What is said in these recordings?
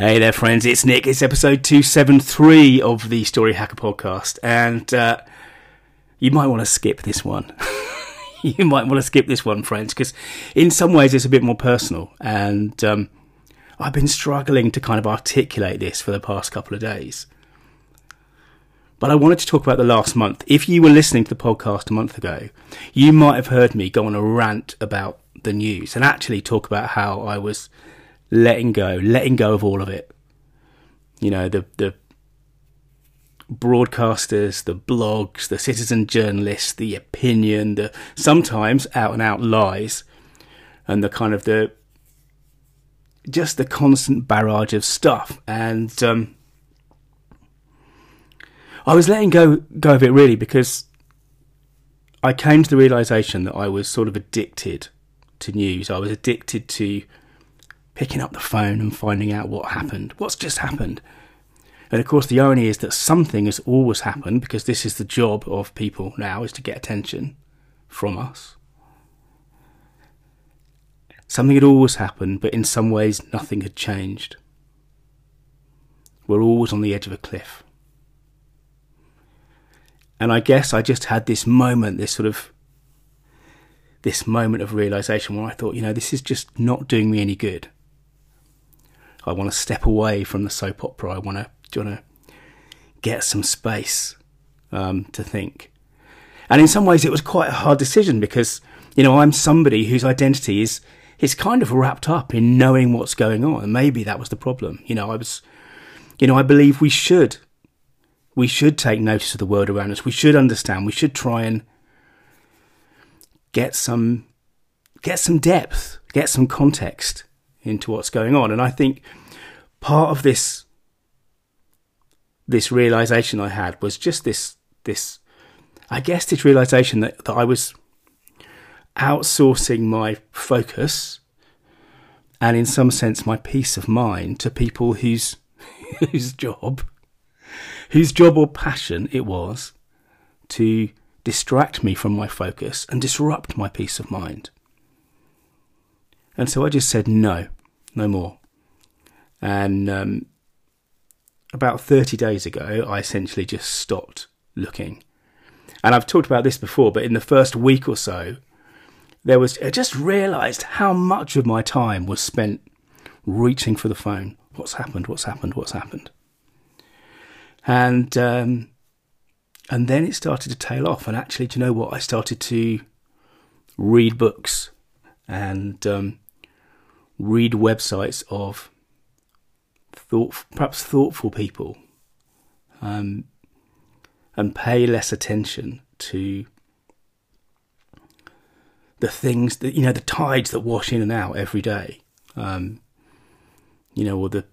Hey there, friends. It's Nick. It's episode 273 of the Story Hacker podcast. And uh, you might want to skip this one. you might want to skip this one, friends, because in some ways it's a bit more personal. And um, I've been struggling to kind of articulate this for the past couple of days. But I wanted to talk about the last month. If you were listening to the podcast a month ago, you might have heard me go on a rant about the news and actually talk about how I was letting go, letting go of all of it. You know, the the broadcasters, the blogs, the citizen journalists, the opinion, the sometimes out and out lies, and the kind of the just the constant barrage of stuff. And um, I was letting go go of it really because I came to the realization that I was sort of addicted to news. I was addicted to picking up the phone and finding out what happened, what's just happened. And of course, the irony is that something has always happened because this is the job of people now is to get attention from us. Something had always happened, but in some ways, nothing had changed. We're always on the edge of a cliff. And I guess I just had this moment, this sort of this moment of realization where I thought, you know, this is just not doing me any good. I want to step away from the soap opera. I want to, want to get some space um, to think. And in some ways, it was quite a hard decision because, you know, I'm somebody whose identity is is kind of wrapped up in knowing what's going on. Maybe that was the problem. You know, I was, you know, I believe we should, we should take notice of the world around us. We should understand. We should try and get some, get some depth, get some context into what's going on. And I think part of this this realization I had was just this this I guess this realization that, that I was outsourcing my focus and in some sense my peace of mind to people whose whose job whose job or passion it was to distract me from my focus and disrupt my peace of mind. And so I just said, no, no more. And um, about 30 days ago, I essentially just stopped looking. And I've talked about this before, but in the first week or so, there was, I just realized how much of my time was spent reaching for the phone. What's happened? What's happened? What's happened? And, um, and then it started to tail off. And actually, do you know what? I started to read books and um, read websites of thought, perhaps thoughtful people, um, and pay less attention to the things that you know, the tides that wash in and out every day. Um, you know, or the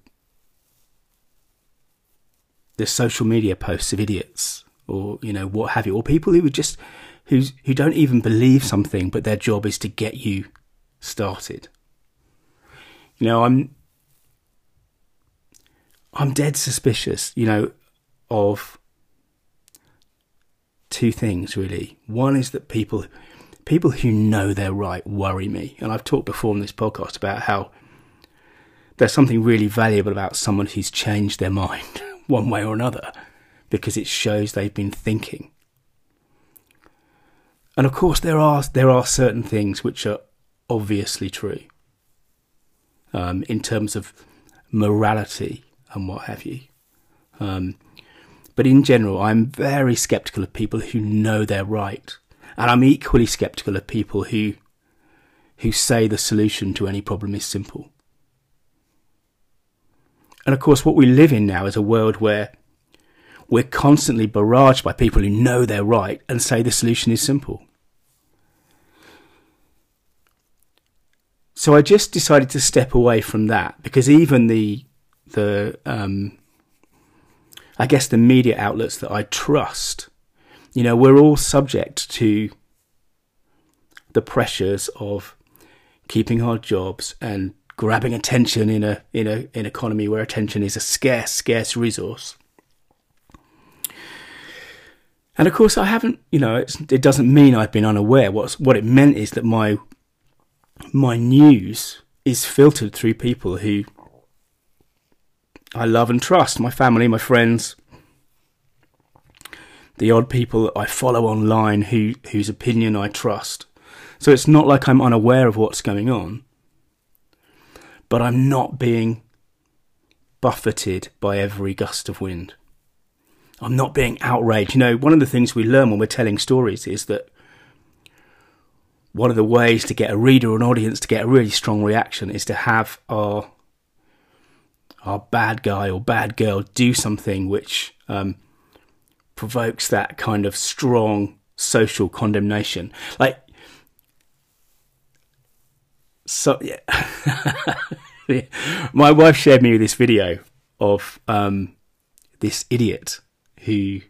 the social media posts of idiots, or you know, what have you, or people who would just who's who don't even believe something, but their job is to get you started. You know, I'm I'm dead suspicious, you know, of two things really. One is that people people who know they're right worry me. And I've talked before on this podcast about how there's something really valuable about someone who's changed their mind one way or another because it shows they've been thinking. And of course there are there are certain things which are obviously true um, in terms of morality and what have you. Um, but in general, I'm very skeptical of people who know they're right, and I'm equally skeptical of people who who say the solution to any problem is simple. And of course, what we live in now is a world where we're constantly barraged by people who know they're right and say the solution is simple. So I just decided to step away from that because even the the um, I guess the media outlets that I trust, you know, we're all subject to the pressures of keeping our jobs and grabbing attention in a in a in economy where attention is a scarce scarce resource. And of course, I haven't, you know, it doesn't mean I've been unaware. What's what it meant is that my my news is filtered through people who I love and trust my family, my friends, the odd people that I follow online who, whose opinion I trust. So it's not like I'm unaware of what's going on, but I'm not being buffeted by every gust of wind. I'm not being outraged. You know, one of the things we learn when we're telling stories is that one of the ways to get a reader or an audience to get a really strong reaction is to have our our bad guy or bad girl do something which um, provokes that kind of strong social condemnation. Like, so yeah. My wife shared me this video of um, this idiot who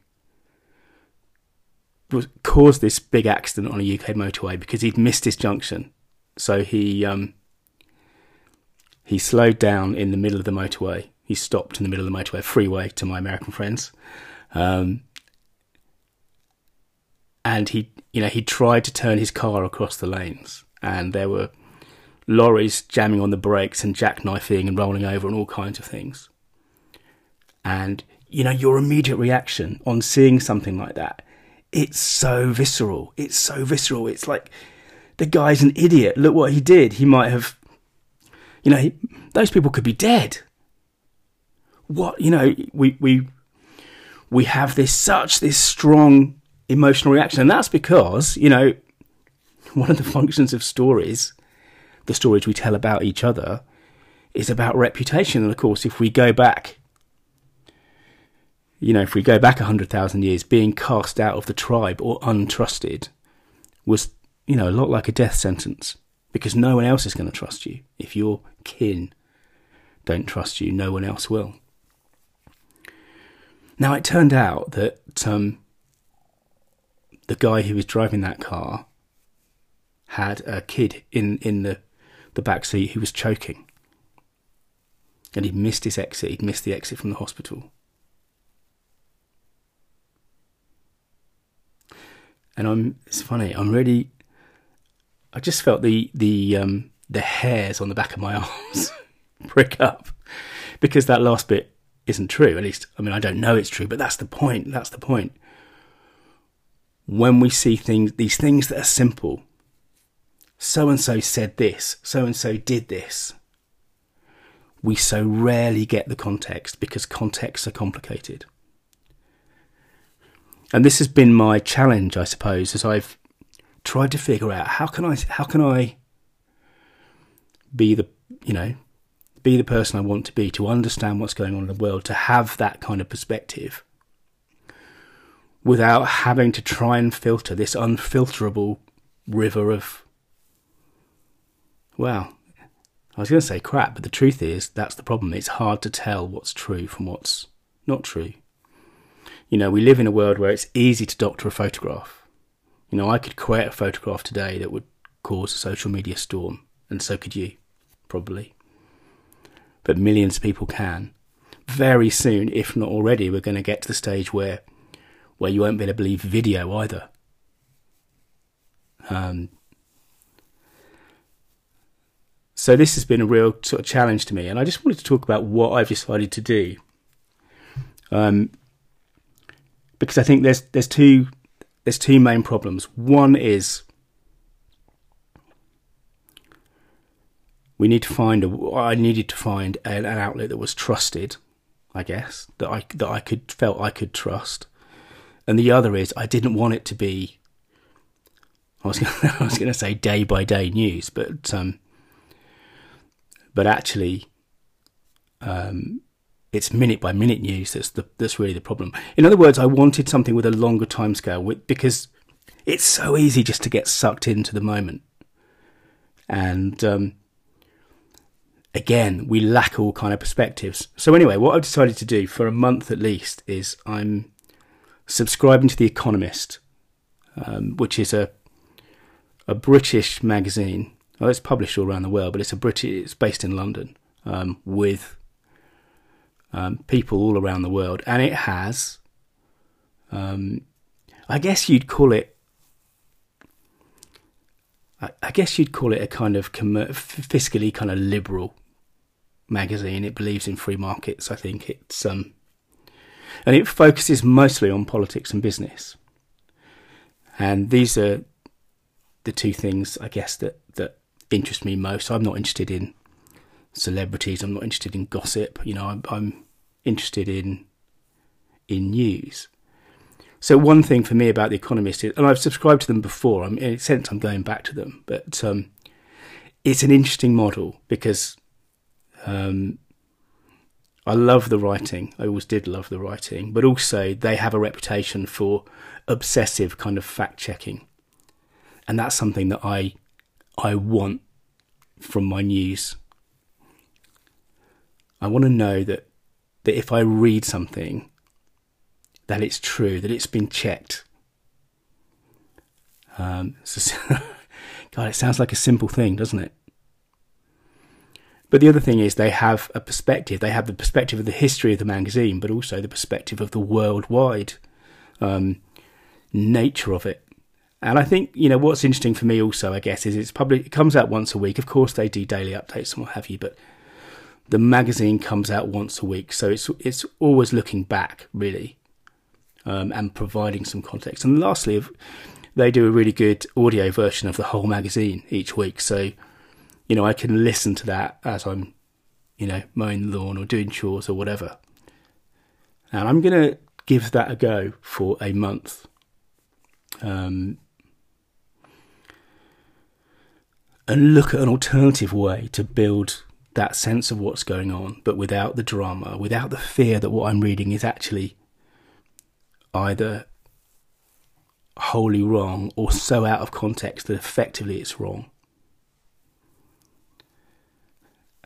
caused this big accident on a UK motorway because he'd missed his junction. So he um, he slowed down in the middle of the motorway. He stopped in the middle of the motorway, freeway to my American friends. Um, and he, you know, he tried to turn his car across the lanes, and there were lorries jamming on the brakes and jackknifing and rolling over and all kinds of things. And you know, your immediate reaction on seeing something like that, it's so visceral. It's so visceral. It's like the guy's an idiot. Look what he did. He might have you know, those people could be dead. What you know, we we we have this such this strong emotional reaction, and that's because you know one of the functions of stories, the stories we tell about each other, is about reputation. And of course, if we go back, you know, if we go back a hundred thousand years, being cast out of the tribe or untrusted was, you know, a lot like a death sentence because no one else is going to trust you. If your kin don't trust you, no one else will. Now, it turned out that um, the guy who was driving that car had a kid in, in the, the back seat who was choking. And he'd missed his exit, he'd missed the exit from the hospital. And I'm, it's funny, I'm really I just felt the the um, the hairs on the back of my arms prick up because that last bit isn't true. At least, I mean, I don't know it's true, but that's the point. That's the point. When we see things, these things that are simple, so and so said this, so and so did this, we so rarely get the context because contexts are complicated. And this has been my challenge, I suppose, as I've tried to figure out how can I how can I be the you know be the person I want to be to understand what's going on in the world to have that kind of perspective without having to try and filter this unfilterable river of well I was going to say crap but the truth is that's the problem. It's hard to tell what's true from what's not true you know we live in a world where it's easy to doctor a photograph you know, I could create a photograph today that would cause a social media storm, and so could you, probably. But millions of people can. Very soon, if not already, we're going to get to the stage where, where you won't be able to believe video either. Um, so this has been a real sort of challenge to me, and I just wanted to talk about what I've decided to do. Um, because I think there's there's two there's two main problems. One is we need to find a, I needed to find an, an, outlet that was trusted, I guess that I that I could felt I could trust, and the other is I didn't want it to be. I was gonna, I was going to say day by day news, but um, but actually, um, it's minute by minute news that's the, that's really the problem. In other words, I wanted something with a longer timescale because it's so easy just to get sucked into the moment, and um, again, we lack all kind of perspectives. So anyway, what I've decided to do for a month at least is I'm subscribing to the Economist, um, which is a a British magazine. Well, it's published all around the world, but it's a British. It's based in London um, with um, people all around the world, and it has, um, I guess you'd call it. I, I guess you'd call it a kind of fiscally kind of liberal magazine. It believes in free markets. I think it's um, and it focuses mostly on politics and business. And these are the two things, I guess, that that interest me most. I'm not interested in celebrities. I'm not interested in gossip. You know, I'm, I'm interested in in news. So one thing for me about the Economist is, and I've subscribed to them before. I'm in a sense I'm going back to them, but um, it's an interesting model because um, I love the writing. I always did love the writing, but also they have a reputation for obsessive kind of fact checking, and that's something that I I want from my news. I want to know that that if I read something that it's true, that it's been checked. Um, so, God, it sounds like a simple thing, doesn't it? But the other thing is they have a perspective. They have the perspective of the history of the magazine, but also the perspective of the worldwide um, nature of it. And I think you know what's interesting for me also, I guess, is it's public. It comes out once a week. Of course, they do daily updates and what have you, but the magazine comes out once a week, so it's it's always looking back, really um, and providing some context. And lastly, they do a really good audio version of the whole magazine each week. So, you know, I can listen to that as I'm, you know, mowing the lawn or doing chores or whatever. And I'm to give that a go for a month. Um, and look at an alternative way to build that sense of what's going on, but without the drama, without the fear that what I'm reading is actually either wholly wrong or so out of context that effectively it's wrong.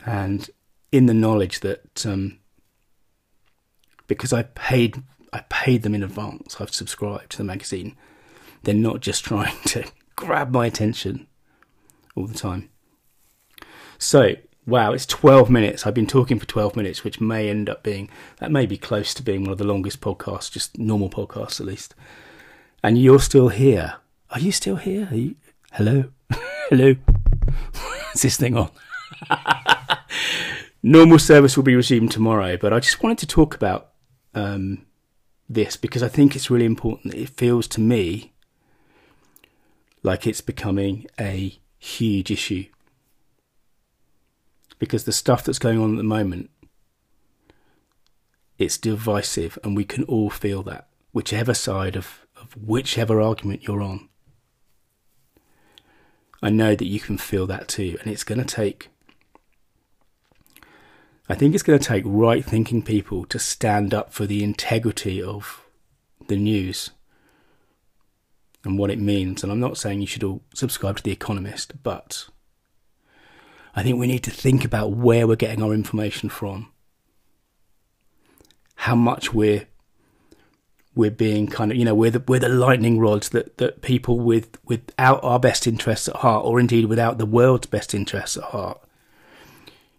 And in the knowledge that um, because I paid I paid them in advance, I've subscribed to the magazine. They're not just trying to grab my attention all the time. So wow, it's 12 minutes. I've been talking for 12 minutes, which may end up being, that may be close to being one of the longest podcasts, just normal podcasts at least. And you're still here. Are you still here? You, hello? hello? Is this thing on? normal service will be resumed tomorrow, but I just wanted to talk about um, this because I think it's really important. It feels to me like it's becoming a huge issue because the stuff that's going on at the moment it's divisive and we can all feel that whichever side of, of whichever argument you're on. I know that you can feel that too and it's going to take i think it's going to take right thinking people to stand up for the integrity of the news and what it means. And i'm not saying you should all subscribe to the economist but I think we need to think about where we're getting our information from, how much we're we're being kind of you know we're the we're the lightning rods that that people with without our best interests at heart, or indeed without the world's best interests at heart,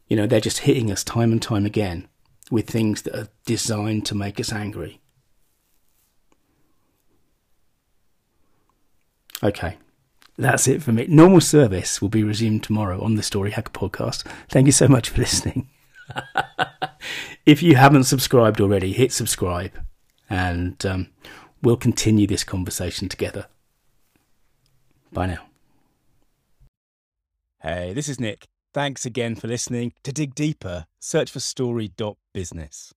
you know they're just hitting us time and time again with things that are designed to make us angry. Okay, that's it for me. Normal service will be resumed tomorrow on the Story Hacker podcast. Thank you so much for listening. if you haven't subscribed already, hit subscribe and um, we'll continue this conversation together. Bye now. Hey, this is Nick. Thanks again for listening. To dig deeper, search for story.business.